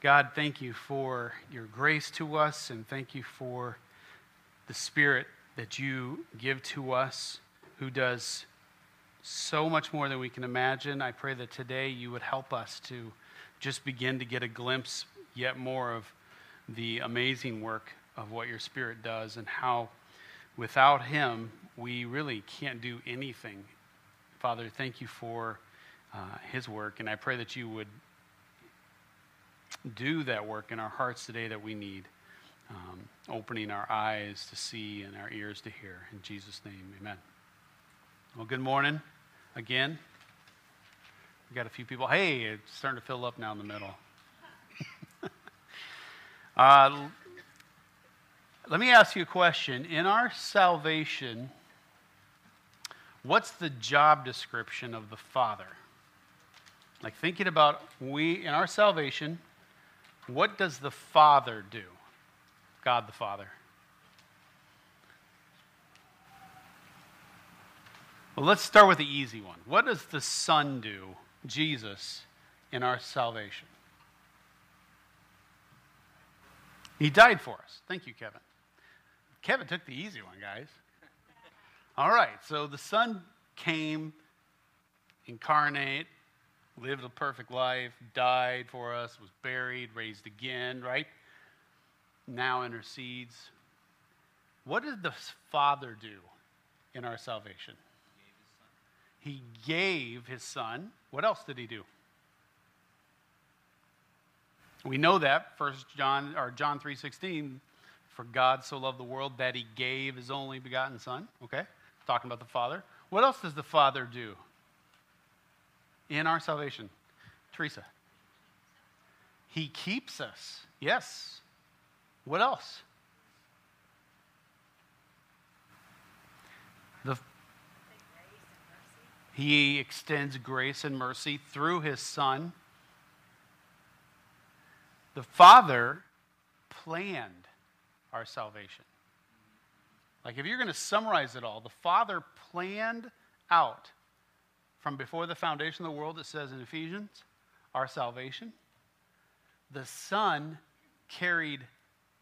God, thank you for your grace to us and thank you for the Spirit that you give to us who does so much more than we can imagine. I pray that today you would help us to just begin to get a glimpse yet more of the amazing work of what your Spirit does and how without Him we really can't do anything. Father, thank you for uh, His work, and I pray that you would do that work in our hearts today that we need, um, opening our eyes to see and our ears to hear. In Jesus' name, amen. Well, good morning again. We got a few people. Hey, it's starting to fill up now in the middle. uh, let me ask you a question. In our salvation, what's the job description of the Father? Like thinking about we in our salvation, what does the Father do? God the Father. Well, let's start with the easy one. What does the Son do, Jesus, in our salvation? He died for us. Thank you, Kevin. Kevin took the easy one, guys. All right, so the Son came, incarnate, lived a perfect life, died for us, was buried, raised again, right? Now intercedes. What did the Father do in our salvation? He gave his son. What else did he do? We know that First John or John 3:16 for God so loved the world that he gave his only begotten son, okay? Talking about the Father. What else does the Father do? In our salvation? Teresa. He keeps us. Yes. What else? The, he extends grace and mercy through his Son. The Father planned our salvation. Like, if you're going to summarize it all, the Father planned out from before the foundation of the world, it says in Ephesians, our salvation. The Son carried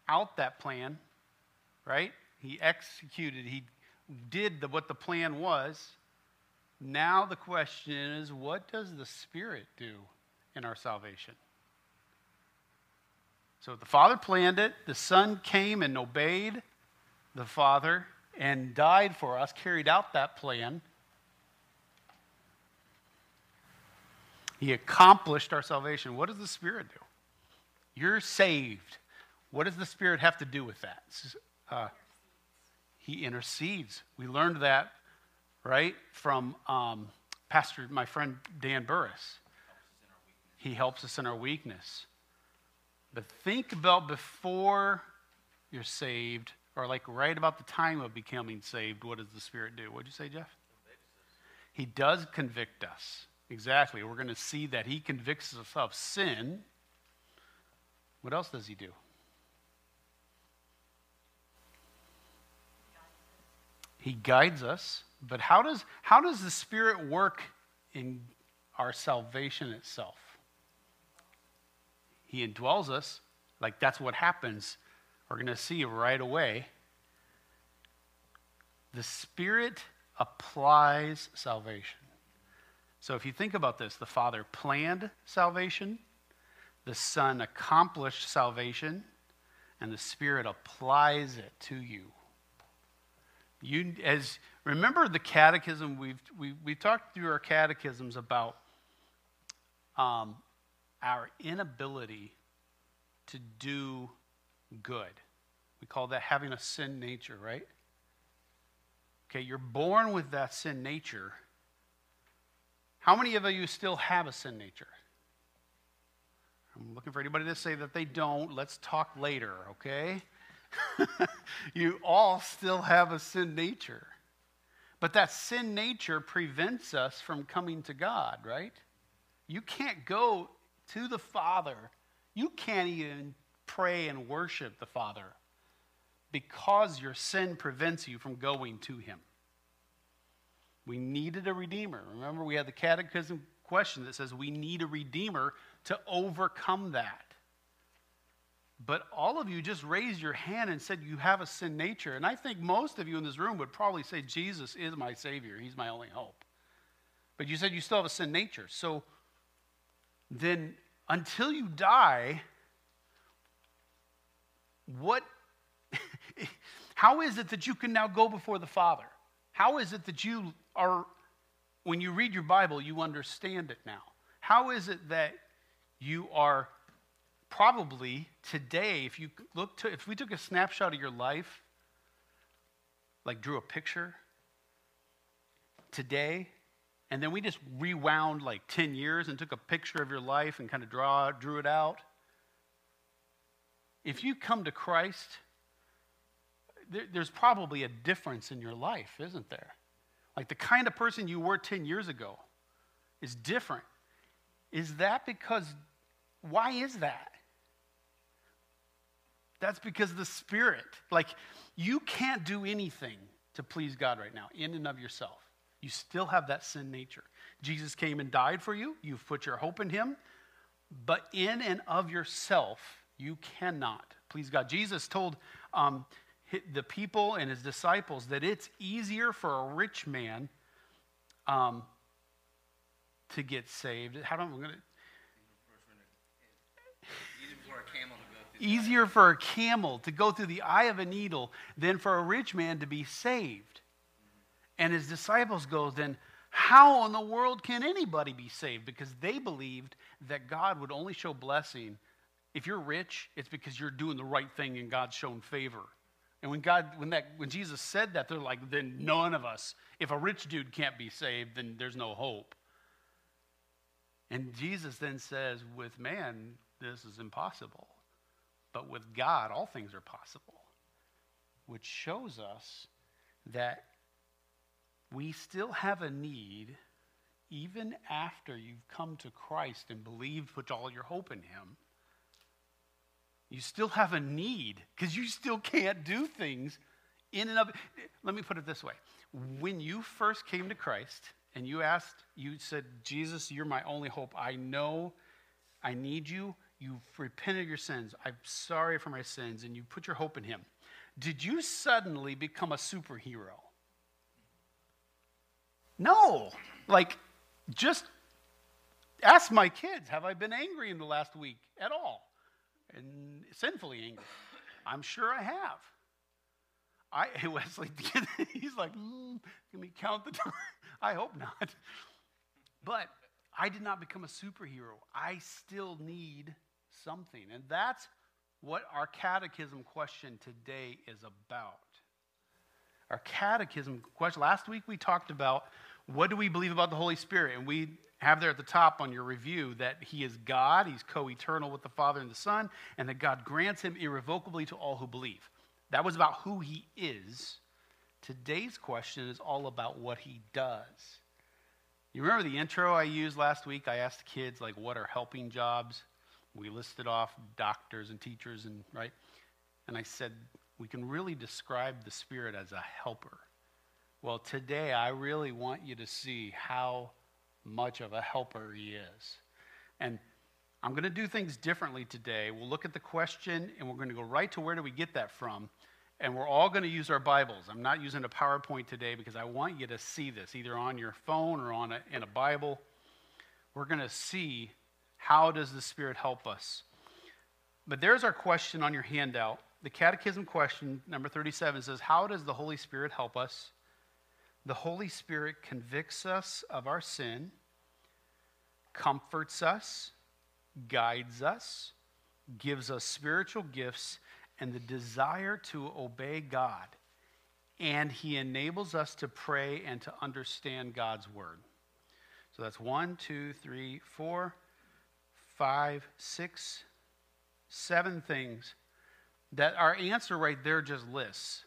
out that plan, right? He executed, he did the, what the plan was. Now the question is what does the Spirit do in our salvation? So the Father planned it, the Son came and obeyed the Father and died for us, carried out that plan. He accomplished our salvation. What does the Spirit do? You're saved. What does the Spirit have to do with that? Uh, he intercedes. We learned that, right, from um, Pastor, my friend Dan Burris. He helps us in our weakness. But think about before you're saved, or like right about the time of becoming saved, what does the Spirit do? What'd you say, Jeff? He does convict us. Exactly. We're going to see that he convicts us of sin. What else does he do? He guides us. But how does, how does the Spirit work in our salvation itself? He indwells us. Like that's what happens. We're going to see right away. The Spirit applies salvation. So if you think about this, the Father planned salvation, the Son accomplished salvation, and the Spirit applies it to you. You as remember the catechism we've we we talked through our catechisms about um, our inability to do good. We call that having a sin nature, right? Okay, you're born with that sin nature how many of you still have a sin nature? I'm looking for anybody to say that they don't. Let's talk later, okay? you all still have a sin nature. But that sin nature prevents us from coming to God, right? You can't go to the Father. You can't even pray and worship the Father because your sin prevents you from going to Him. We needed a redeemer. Remember, we had the catechism question that says we need a redeemer to overcome that. But all of you just raised your hand and said you have a sin nature. And I think most of you in this room would probably say, Jesus is my Savior. He's my only hope. But you said you still have a sin nature. So then, until you die, what, how is it that you can now go before the Father? How is it that you are, when you read your Bible, you understand it now? How is it that you are probably today, if you look to, if we took a snapshot of your life, like drew a picture today, and then we just rewound like 10 years and took a picture of your life and kind of draw, drew it out. If you come to Christ, there, there's probably a difference in your life, isn't there? Like the kind of person you were 10 years ago is different. Is that because, why is that? That's because the Spirit, like, you can't do anything to please God right now in and of yourself. You still have that sin nature. Jesus came and died for you. You've put your hope in him. But in and of yourself, you cannot please God. Jesus told um, the people and his disciples that it's easier for a rich man um, to get saved. How do I going to easier for a camel to go through the eye of a needle than for a rich man to be saved. And his disciples go, then how in the world can anybody be saved? Because they believed that God would only show blessing. If you're rich, it's because you're doing the right thing and God's shown favor. And when God, when that, when Jesus said that, they're like, then none of us. If a rich dude can't be saved, then there's no hope. And Jesus then says, with man, this is impossible. But with God, all things are possible, which shows us that we still have a need, even after you've come to Christ and believed, put all your hope in Him. You still have a need because you still can't do things in and of. Let me put it this way: when you first came to Christ and you asked, you said, "Jesus, you're my only hope. I know I need you. You've repented of your sins. I'm sorry for my sins, and you put your hope in Him. Did you suddenly become a superhero? No. Like, just ask my kids have I been angry in the last week at all? And sinfully angry. I'm sure I have. I Wesley, he's like, mm, can we count the time? I hope not. But I did not become a superhero. I still need something. And that's what our catechism question today is about. Our catechism question, last week we talked about what do we believe about the Holy Spirit? And we have there at the top on your review that he is God, he's co eternal with the Father and the Son, and that God grants him irrevocably to all who believe. That was about who he is. Today's question is all about what he does. You remember the intro I used last week? I asked kids, like, what are helping jobs? We listed off doctors and teachers, and right? And I said, we can really describe the Spirit as a helper. Well, today I really want you to see how much of a helper he is. And I'm going to do things differently today. We'll look at the question and we're going to go right to where do we get that from. And we're all going to use our Bibles. I'm not using a PowerPoint today because I want you to see this either on your phone or on a, in a Bible. We're going to see how does the Spirit help us? But there's our question on your handout. The Catechism question, number 37, says, How does the Holy Spirit help us? The Holy Spirit convicts us of our sin, comforts us, guides us, gives us spiritual gifts, and the desire to obey God. And He enables us to pray and to understand God's Word. So that's one, two, three, four five, six, seven things that our answer right there just lists.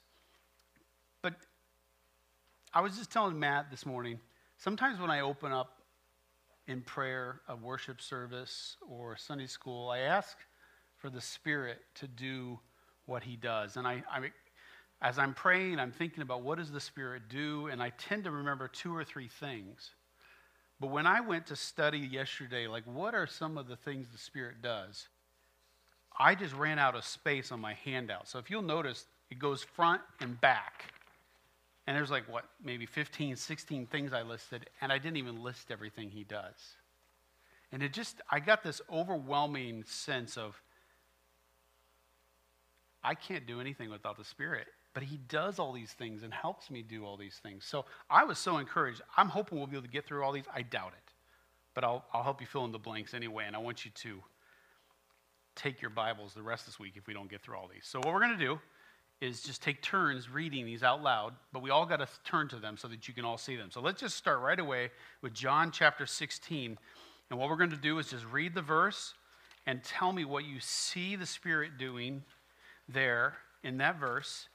I was just telling Matt this morning, sometimes when I open up in prayer, a worship service, or Sunday school, I ask for the Spirit to do what He does. And I, I, as I'm praying, I'm thinking about what does the Spirit do, and I tend to remember two or three things. But when I went to study yesterday, like what are some of the things the Spirit does? I just ran out of space on my handout. So if you'll notice, it goes front and back. And there's like, what, maybe 15, 16 things I listed, and I didn't even list everything he does. And it just, I got this overwhelming sense of, I can't do anything without the Spirit. But he does all these things and helps me do all these things. So I was so encouraged. I'm hoping we'll be able to get through all these. I doubt it. But I'll, I'll help you fill in the blanks anyway. And I want you to take your Bibles the rest of this week if we don't get through all these. So what we're going to do is just take turns reading these out loud, but we all got to turn to them so that you can all see them. So let's just start right away with John chapter 16. And what we're going to do is just read the verse and tell me what you see the Spirit doing there in that verse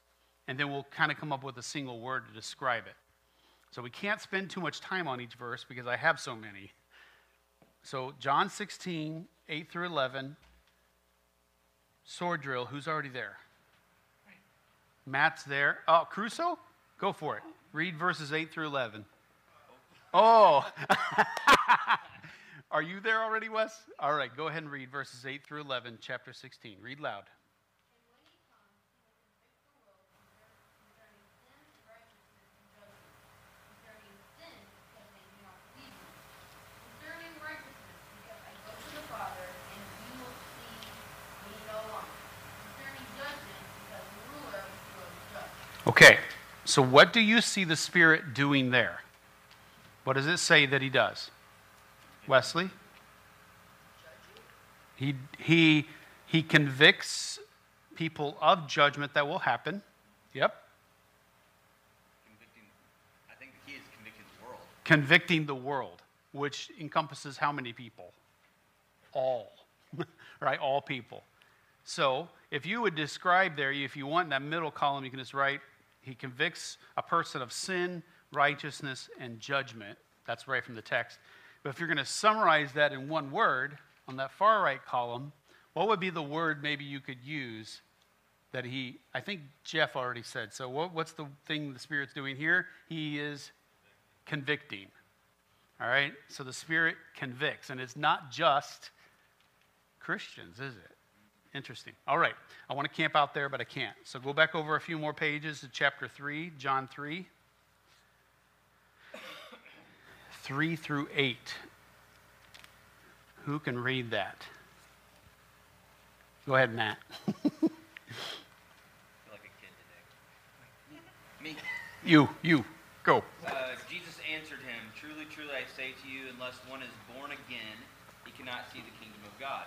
and then we'll kind of come up with a single word to describe it. So we can't spend too much time on each verse because I have so many. So, John 16, 8 through 11, sword drill. Who's already there? Matt's there. Oh, Crusoe? Go for it. Read verses 8 through 11. Oh. oh. Are you there already, Wes? All right, go ahead and read verses 8 through 11, chapter 16. Read loud. Okay, so what do you see the Spirit doing there? What does it say that He does? Wesley? He, he, he convicts people of judgment that will happen. Yep. Convicting, I think the key is convicting the world. Convicting the world, which encompasses how many people? All, right? All people. So if you would describe there, if you want in that middle column, you can just write he convicts a person of sin, righteousness, and judgment. That's right from the text. But if you're going to summarize that in one word on that far right column, what would be the word maybe you could use that he, I think Jeff already said. So, what, what's the thing the Spirit's doing here? He is convicting. All right? So, the Spirit convicts. And it's not just Christians, is it? Interesting. All right. I want to camp out there, but I can't. So go back over a few more pages to chapter 3, John 3. 3 through 8. Who can read that? Go ahead, Matt. Like a kid today. Me. You, you, go. Uh, Jesus answered him, Truly, truly, I say to you, unless one is born again, he cannot see the kingdom of God.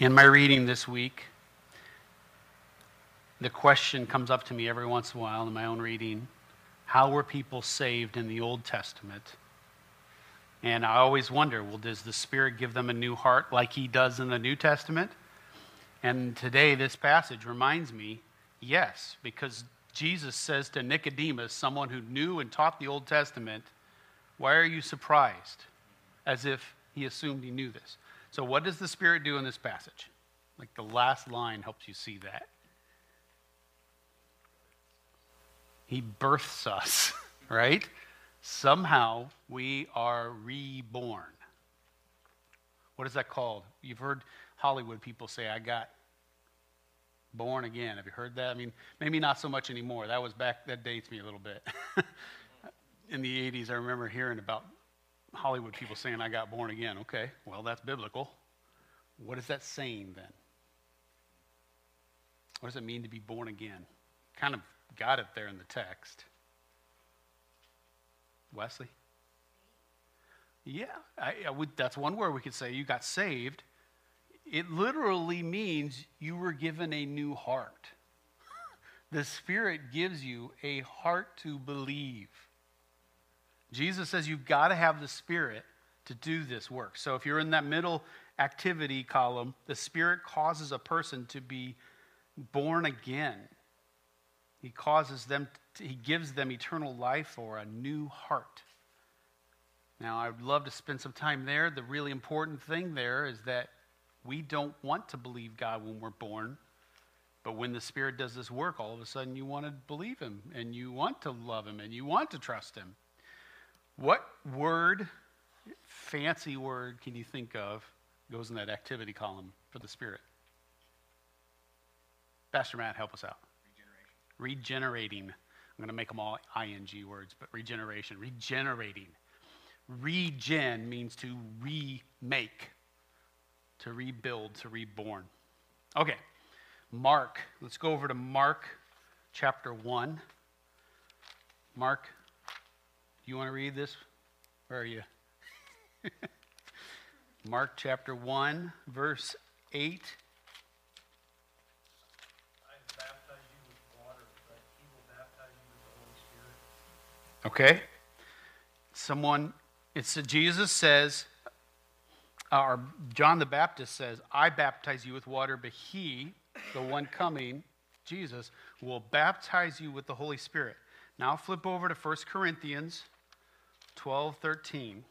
In my reading this week, the question comes up to me every once in a while in my own reading how were people saved in the Old Testament? And I always wonder well, does the Spirit give them a new heart like He does in the New Testament? And today, this passage reminds me yes, because Jesus says to Nicodemus, someone who knew and taught the Old Testament, Why are you surprised? As if he assumed he knew this. So, what does the Spirit do in this passage? Like the last line helps you see that. He births us, right? Somehow we are reborn. What is that called? You've heard Hollywood people say, I got born again. Have you heard that? I mean, maybe not so much anymore. That was back, that dates me a little bit. In the 80s, I remember hearing about Hollywood people saying I got born again. Okay, well, that's biblical. What is that saying then? What does it mean to be born again? Kind of got it there in the text. Wesley? Yeah, I, I would, that's one word we could say. You got saved. It literally means you were given a new heart. The Spirit gives you a heart to believe. Jesus says you've got to have the Spirit to do this work. So if you're in that middle activity column, the Spirit causes a person to be born again. He causes them, to, he gives them eternal life or a new heart. Now, I'd love to spend some time there. The really important thing there is that we don't want to believe God when we're born. But when the Spirit does this work, all of a sudden you want to believe Him and you want to love Him and you want to trust Him. What word, fancy word, can you think of goes in that activity column for the Spirit? Pastor Matt, help us out. Regeneration. Regenerating. I'm going to make them all ing words, but regeneration. Regenerating. Regen means to remake, to rebuild, to reborn. Okay, Mark. Let's go over to Mark chapter 1. Mark, you want to read this? Where are you? Mark chapter 1, verse 8. Okay. Someone, it's Jesus says, uh, or John the Baptist says, I baptize you with water, but he, the one coming, Jesus, will baptize you with the Holy Spirit. Now flip over to 1 Corinthians 12 13.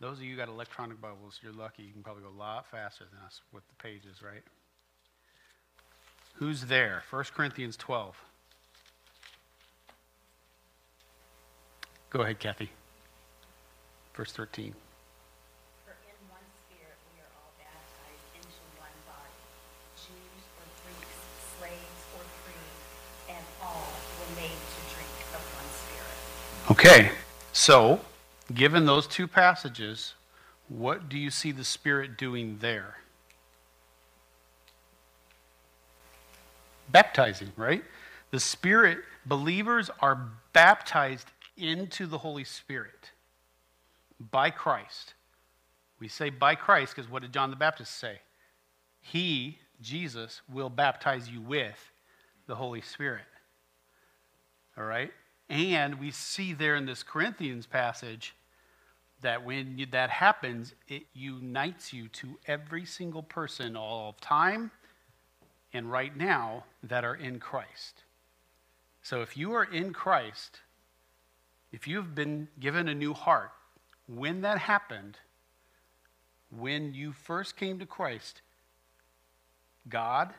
Those of you who got electronic Bibles, you're lucky. You can probably go a lot faster than us with the pages, right? Who's there? 1 Corinthians 12. Go ahead, Kathy. Verse 13. For in one spirit we are all baptized into one body, Jews or Greeks, slaves or free, and all were made to drink of one spirit. Okay, so given those two passages, what do you see the Spirit doing there? Baptizing, right? The Spirit, believers are baptized into the Holy Spirit by Christ. We say by Christ because what did John the Baptist say? He, Jesus, will baptize you with the Holy Spirit. All right? And we see there in this Corinthians passage that when you, that happens, it unites you to every single person all of time and right now that are in Christ. So if you are in Christ, if you've been given a new heart, when that happened, when you first came to Christ, God,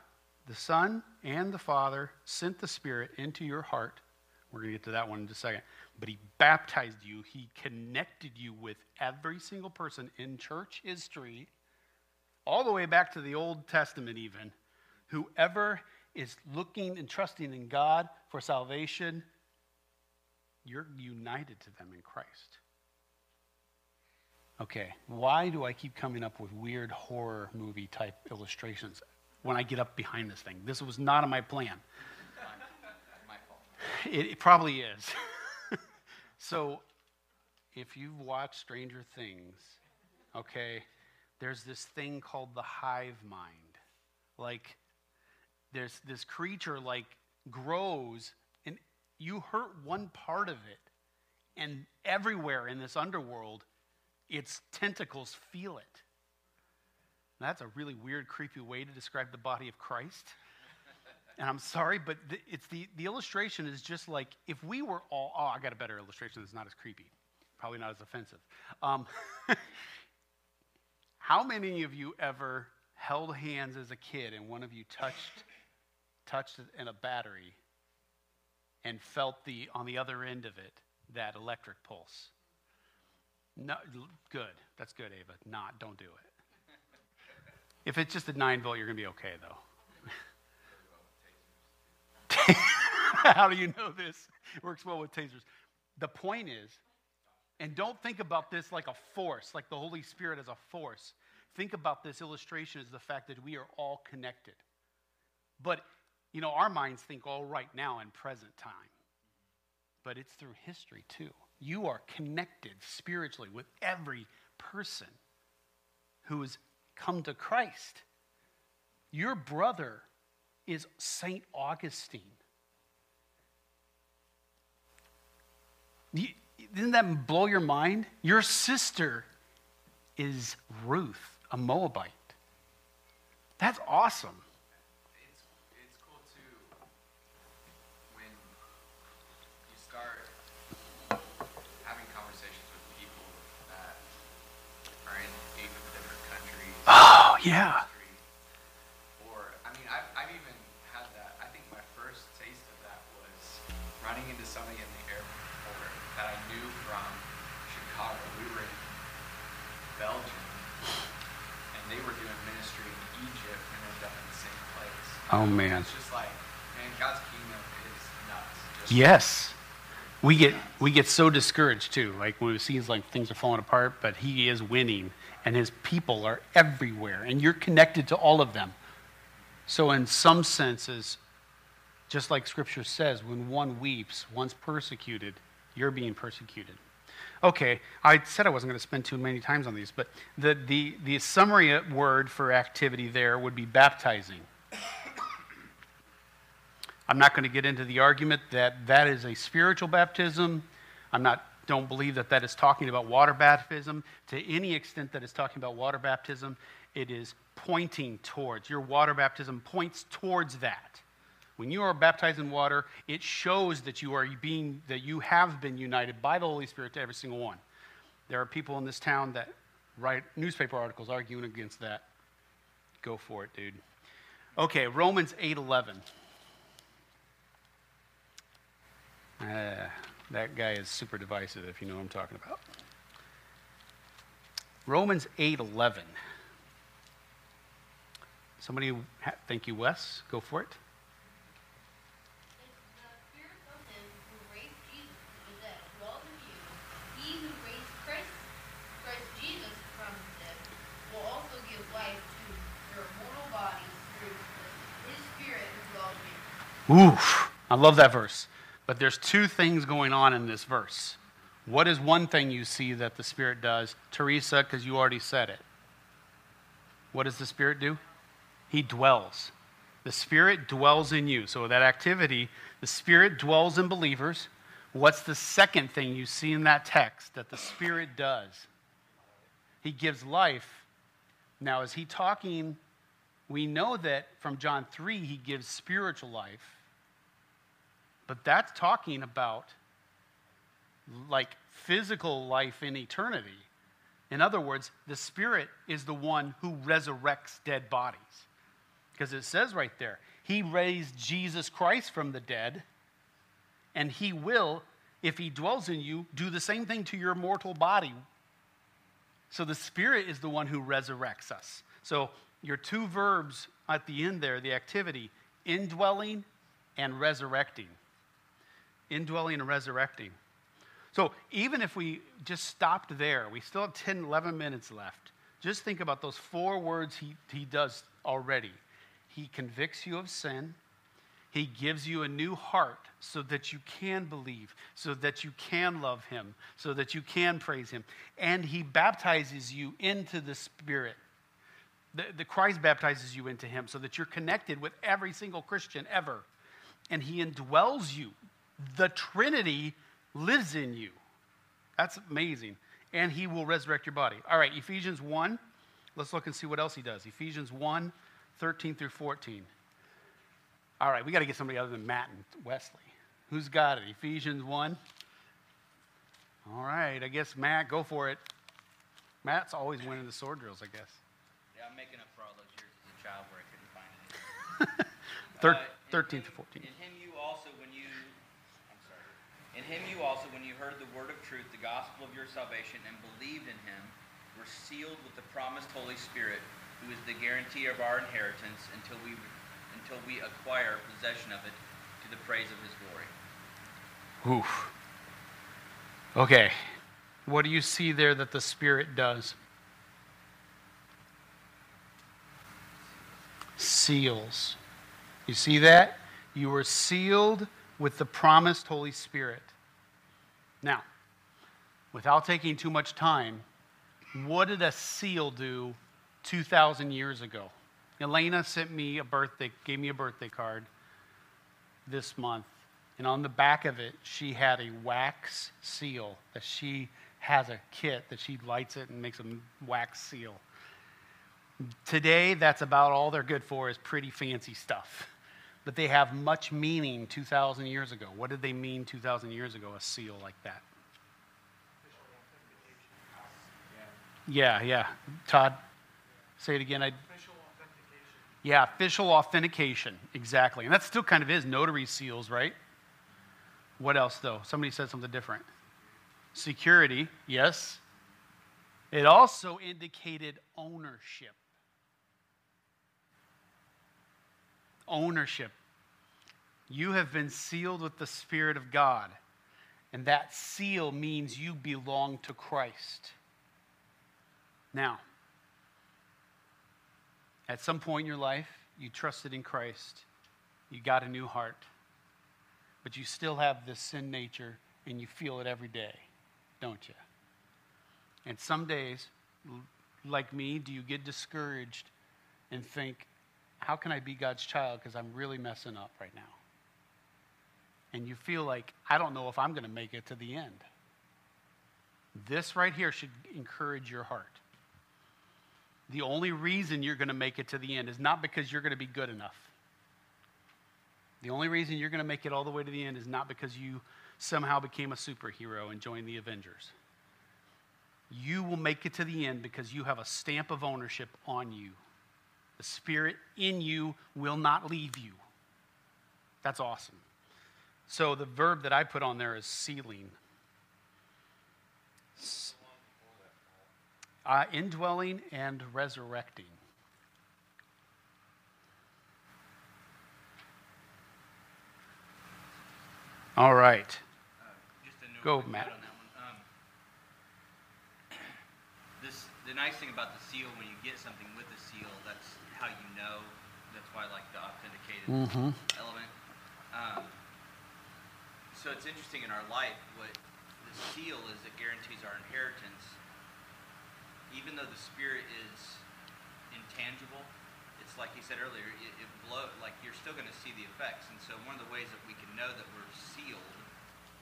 the Son, and the Father sent the Spirit into your heart. We're going to get to that one in just a second. But He baptized you, He connected you with every single person in church history, all the way back to the Old Testament, even. Whoever is looking and trusting in God for salvation, you're united to them in Christ. Okay, why do I keep coming up with weird horror movie type illustrations when I get up behind this thing? This was not on my plan. It, it probably is. so, if you've watched Stranger Things, okay, there's this thing called the hive mind. Like, there's this creature like grows and you hurt one part of it, and everywhere in this underworld, its tentacles feel it. That's a really weird, creepy way to describe the body of Christ. And I'm sorry, but the, it's the, the illustration is just like if we were all, oh, I got a better illustration that's not as creepy, probably not as offensive. Um, how many of you ever held hands as a kid and one of you touched, touched in a battery and felt the on the other end of it that electric pulse. No, good. That's good, Ava. Not, don't do it. If it's just a nine volt, you're gonna be okay though. How do you know this? It works well with tasers. The point is, and don't think about this like a force, like the Holy Spirit as a force. Think about this illustration as the fact that we are all connected. But you know, our minds think all right now in present time, but it's through history too. You are connected spiritually with every person who has come to Christ. Your brother is St. Augustine. didn't that blow your mind? Your sister is Ruth a Moabite. That's awesome. It's, it's cool too when you start having conversations with people that are in eight different countries. Oh, yeah. country. Or, I mean, I've, I've even had that. I think my first taste of that was running into somebody in the airport that I knew from Chicago. We were in Belgium, and they were doing ministry in Egypt and ended up in the same place. Oh, man. It's just like, man, God's kingdom is nuts. Yes. We get we get so discouraged too, like when it seems like things are falling apart, but he is winning and his people are everywhere and you're connected to all of them. So in some senses, just like scripture says, when one weeps, one's persecuted, you're being persecuted. Okay, I said I wasn't going to spend too many times on these, but the, the, the summary word for activity there would be baptizing. I'm not going to get into the argument that that is a spiritual baptism. I'm not don't believe that that is talking about water baptism. To any extent that it's talking about water baptism, it is pointing towards. Your water baptism points towards that. When you are baptized in water, it shows that you are being that you have been united by the Holy Spirit to every single one. There are people in this town that write newspaper articles arguing against that. Go for it, dude. Okay, Romans 8:11. Uh, that guy is super divisive, if you know what I'm talking about. Romans 8:11. Somebody, ha- thank you, Wes. Go for it. It's the spirit of him who raised Jesus from the dead dwells in you. He who raised Christ, Christ Jesus from the dead will also give life to your mortal bodies through his spirit who dwells in you. Oof. I love that verse. But there's two things going on in this verse. What is one thing you see that the Spirit does? Teresa, because you already said it. What does the Spirit do? He dwells. The Spirit dwells in you. So, that activity, the Spirit dwells in believers. What's the second thing you see in that text that the Spirit does? He gives life. Now, is he talking? We know that from John 3, he gives spiritual life. But that's talking about like physical life in eternity. In other words, the Spirit is the one who resurrects dead bodies. Because it says right there, He raised Jesus Christ from the dead, and He will, if He dwells in you, do the same thing to your mortal body. So the Spirit is the one who resurrects us. So your two verbs at the end there, the activity, indwelling and resurrecting indwelling and resurrecting. So even if we just stopped there, we still have 10, 11 minutes left. Just think about those four words he, he does already. He convicts you of sin. He gives you a new heart so that you can believe, so that you can love him, so that you can praise him. And he baptizes you into the Spirit. The, the Christ baptizes you into him so that you're connected with every single Christian ever. And he indwells you the Trinity lives in you. That's amazing. And he will resurrect your body. All right, Ephesians 1. Let's look and see what else he does. Ephesians 1, 13 through 14. All right, we got to get somebody other than Matt and Wesley. Who's got it? Ephesians 1. All right, I guess Matt, go for it. Matt's always winning the sword drills, I guess. Yeah, I'm making up for all those years as a child where I couldn't find anything. Thir- Uh, in 13 him- to 14. In him you also, when you, I'm sorry. In him you also, when you heard the word of truth, the gospel of your salvation, and believed in him, were sealed with the promised Holy Spirit, who is the guarantee of our inheritance until we, until we acquire possession of it to the praise of his glory. Oof. Okay. What do you see there that the Spirit does? Seals. You see that? You were sealed with the promised Holy Spirit. Now, without taking too much time, what did a seal do 2,000 years ago? Elena sent me a birthday, gave me a birthday card this month. And on the back of it, she had a wax seal that she has a kit that she lights it and makes a wax seal. Today, that's about all they're good for is pretty fancy stuff. But they have much meaning 2,000 years ago. What did they mean 2,000 years ago, a seal like that? Yeah, yeah. Todd, say it again. I, Official yeah, official authentication. Exactly. And that still kind of is notary seals, right? What else, though? Somebody said something different. Security, yes. It also indicated ownership. Ownership. You have been sealed with the Spirit of God, and that seal means you belong to Christ. Now, at some point in your life, you trusted in Christ, you got a new heart, but you still have this sin nature and you feel it every day, don't you? And some days, like me, do you get discouraged and think, how can I be God's child because I'm really messing up right now? And you feel like, I don't know if I'm going to make it to the end. This right here should encourage your heart. The only reason you're going to make it to the end is not because you're going to be good enough. The only reason you're going to make it all the way to the end is not because you somehow became a superhero and joined the Avengers. You will make it to the end because you have a stamp of ownership on you. The Spirit in you will not leave you. That's awesome. So the verb that I put on there is sealing. Uh, indwelling and resurrecting. All right. Uh, Go, Matt. on. Um, this the nice thing about the seal when you get something with the seal, that's how you know. That's why I like the authenticated Mm-hmm. element. Um, so it's interesting in our life what the seal is. that guarantees our inheritance, even though the spirit is intangible. It's like you said earlier. It, it blow like you're still going to see the effects. And so one of the ways that we can know that we're sealed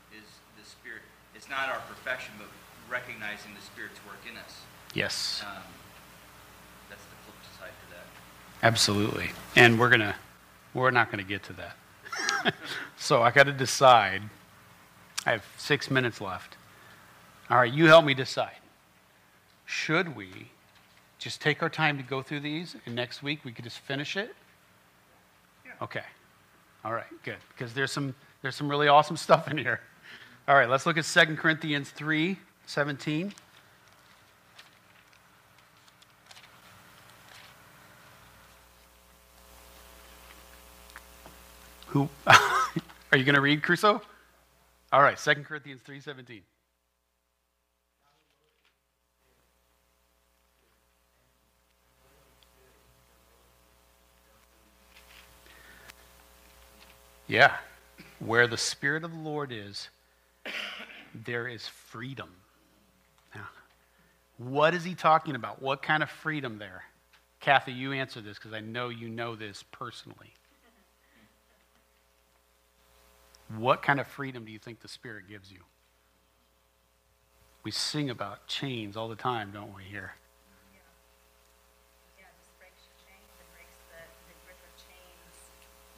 is the spirit. It's not our perfection, but recognizing the spirit's work in us. Yes, Um, that's the flip side to that. Absolutely. And we're gonna, we're not gonna get to that. so I got to decide. I have six minutes left. All right, you help me decide. Should we just take our time to go through these, and next week we could just finish it? Okay. All right, good. Because there's some there's some really awesome stuff in here. All right, let's look at 2 Corinthians 3, 17. Who are you going to read, Crusoe? All right, 2 Corinthians 3:17. Yeah. Where the spirit of the Lord is, there is freedom. Now, what is he talking about? What kind of freedom there? Kathy, you answer this because I know you know this personally. What kind of freedom do you think the Spirit gives you? We sing about chains all the time, don't we, here? Yeah, it just breaks your chains, it breaks the, the grip of chains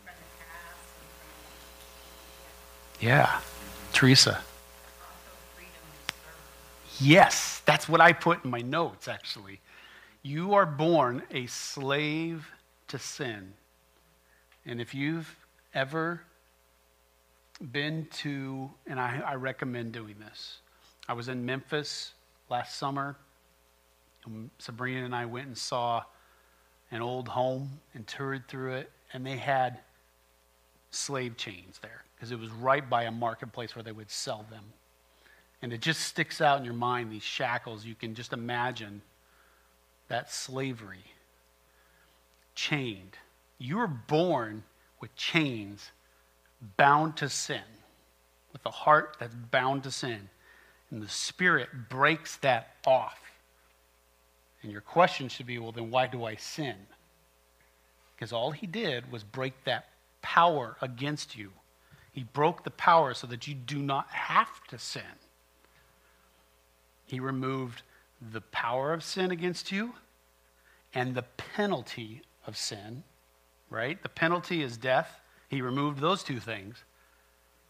from the past and from, Yeah. Teresa. also freedom to. Yes, that's what I put in my notes, actually. You are born a slave to sin. And if you've ever been to, and I, I recommend doing this, I was in Memphis last summer. And Sabrina and I went and saw an old home and toured through it, and they had slave chains there because it was right by a marketplace where they would sell them. And it just sticks out in your mind, these shackles. You can just imagine that slavery. Chained. You were born with chains, bound to sin, with a heart that's bound to sin. And the Spirit breaks that off. And your question should be well, then why do I sin? Because all he did was break that power against you. He broke the power so that you do not have to sin. He removed the power of sin against you and the penalty of sin, right? The penalty is death. He removed those two things.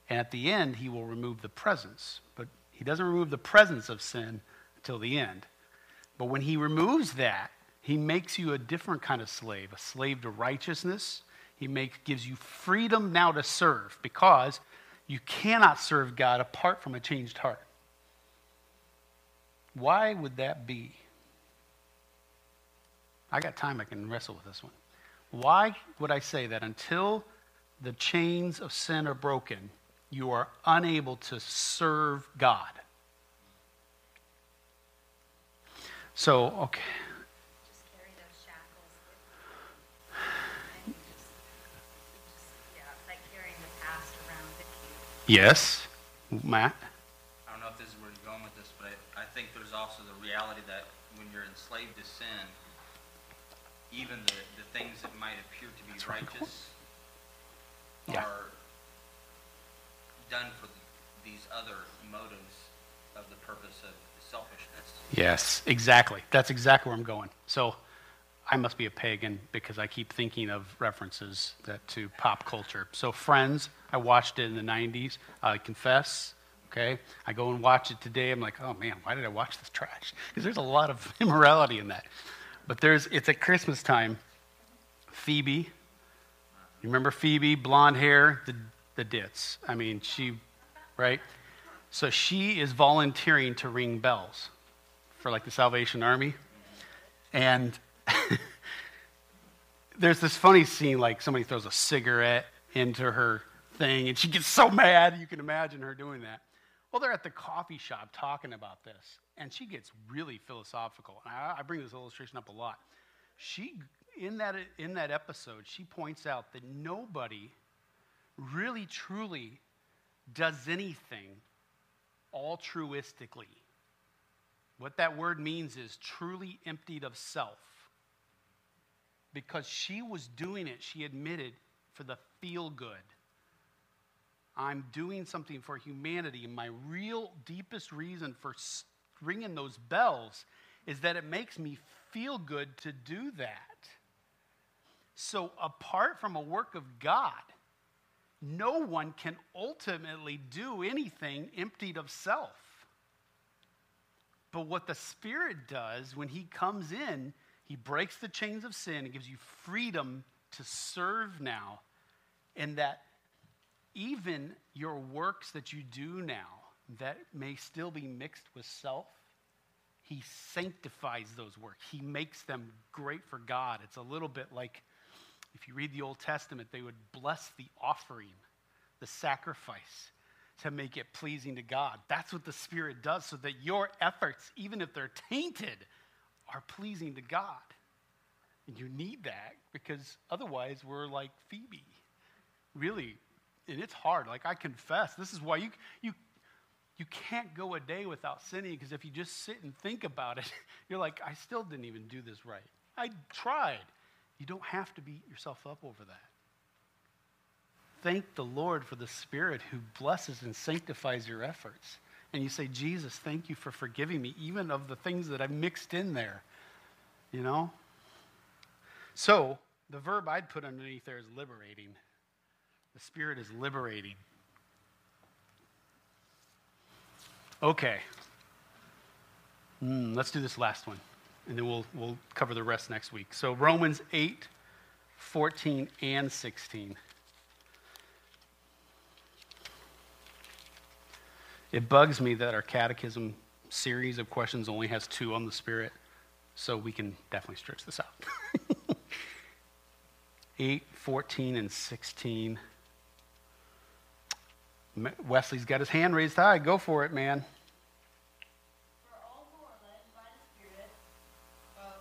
And at the end, he will remove the presence. But he doesn't remove the presence of sin until the end. But when he removes that, he makes you a different kind of slave, a slave to righteousness. He makes, gives you freedom now to serve because you cannot serve God apart from a changed heart. Why would that be? I got time, I can wrestle with this one. Why would I say that until the chains of sin are broken, you are unable to serve God? So, okay. Just carry those shackles. And just, just, yeah, it's like carrying the past around with you. Yes, Matt? I don't know if this is where you're going with this, but I, I think there's also the reality that when you're enslaved to sin, even the, the things that might appear to be That's right. righteous Yeah. are done for these other motives of the purpose of selfishness. Yes, exactly. That's exactly where I'm going. So I must be a pagan because I keep thinking of references that to pop culture. So Friends, I watched it in the 90s. I confess, okay? I go and watch it today. I'm like, oh man, why did I watch this trash? Because there's a lot of immorality in that. But there's, it's at Christmas time. Phoebe, you remember Phoebe, blonde hair, the, the dits. I mean, she, right? So she is volunteering to ring bells for like the Salvation Army. And there's this funny scene like somebody throws a cigarette into her thing and she gets so mad. You can imagine her doing that. Well, they're at the coffee shop talking about this, and she gets really philosophical. And I, I bring this illustration up a lot. She, in that, in that episode, she points out that nobody really truly does anything altruistically. What that word means is truly emptied of self. Because she was doing it, she admitted, for the feel good. I'm doing something for humanity. My real deepest reason for ringing those bells is that it makes me feel good to do that. So, apart from a work of God, no one can ultimately do anything emptied of self. But what the Spirit does when He comes in, He breaks the chains of sin and gives you freedom to serve now. And that even your works that you do now that may still be mixed with self, He sanctifies those works. He makes them great for God. It's a little bit like if you read the Old Testament, they would bless the offering, the sacrifice, to make it pleasing to God. That's what the Spirit does, so that your efforts, even if they're tainted, are pleasing to God. And you need that because otherwise we're like Phoebe. Really, and it's hard. Like I confess, this is why you you you can't go a day without sinning because if you just sit and think about it, you're like, I still didn't even do this right. I tried. You don't have to beat yourself up over that. Thank the Lord for the Spirit who blesses and sanctifies your efforts. And you say, Jesus, thank you for forgiving me, even of the things that I've mixed in there. You know? So, the verb I'd put underneath there is liberating. The Spirit is liberating. Okay. Mm, let's do this last one, and then we'll, we'll cover the rest next week. So, Romans 8, 14, and 16. It bugs me that our catechism series of questions only has two on the Spirit, so we can definitely stretch this out. 8, 14, and 16. Wesley's got his hand raised high. Go for it, man. For all who are led by the Spirit of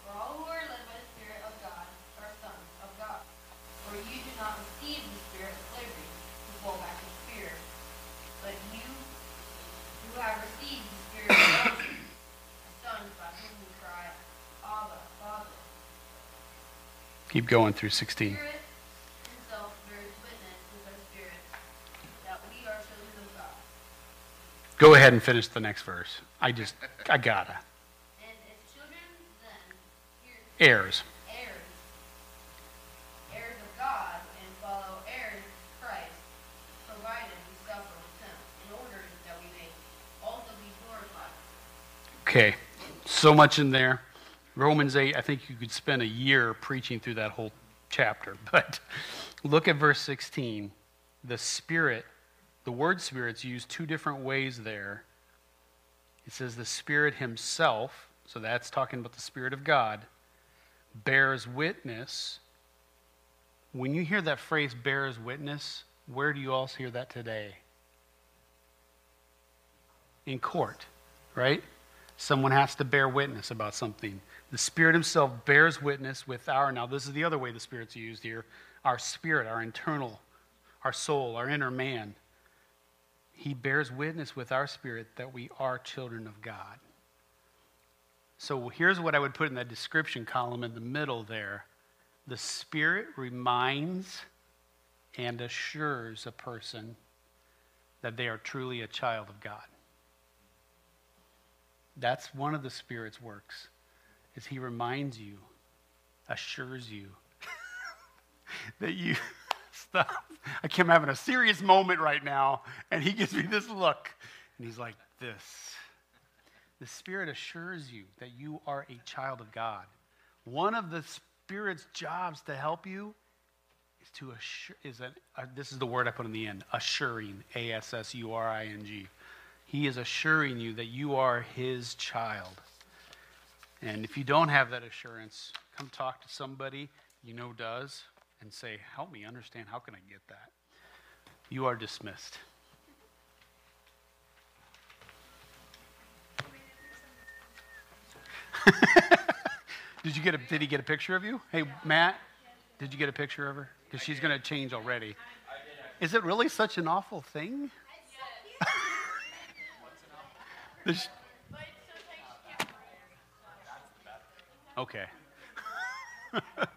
For all who are led by the Spirit of God are sons of God. For you do not receive the spirit of slavery to fall back in fear, but you who have received the spirit of adoption, as sons by whom we cry, Abba, Father. Keep going through 16. Spirit himself bears witness with our spirit that we are children of God. Go ahead and finish the next verse. I just, I gotta. And if heirs. heirs, heirs of God, and follow heirs of Christ, provided we suffer with him, in order that we may also be glorified. Okay, so much in there. Romans 8, I think you could spend a year preaching through that whole chapter. But look at verse 16. The Spirit, the word Spirit's used two different ways there. It says the Spirit Himself, so that's talking about the Spirit of God, bears witness. When you hear that phrase bears witness, where do you also hear that today? In court, right? Someone has to bear witness about something. The Spirit Himself bears witness with our, now this is the other way the Spirit's used here, our spirit, our internal, our soul, our inner man. He bears witness with our spirit that we are children of God. So here's what I would put in that description column in the middle there. The Spirit reminds and assures a person that they are truly a child of God. That's one of the Spirit's works, is He reminds you, assures you that you stop. I can't having a serious moment right now, and He gives me this look, and He's like, this. The Spirit assures you that you are a child of God. One of the Spirit's jobs to help you is to assure, is a, uh, this is the word I put in the end, assuring, A S S U R I N G. He is assuring you that you are His child. And if you don't have that assurance, come talk to somebody you know does and say, Help me understand. How can I get that? You are dismissed. did you get a did he get a picture of you? Hey Matt, did you get a picture of her? Because she's gonna change already. Is it really such an awful thing? okay.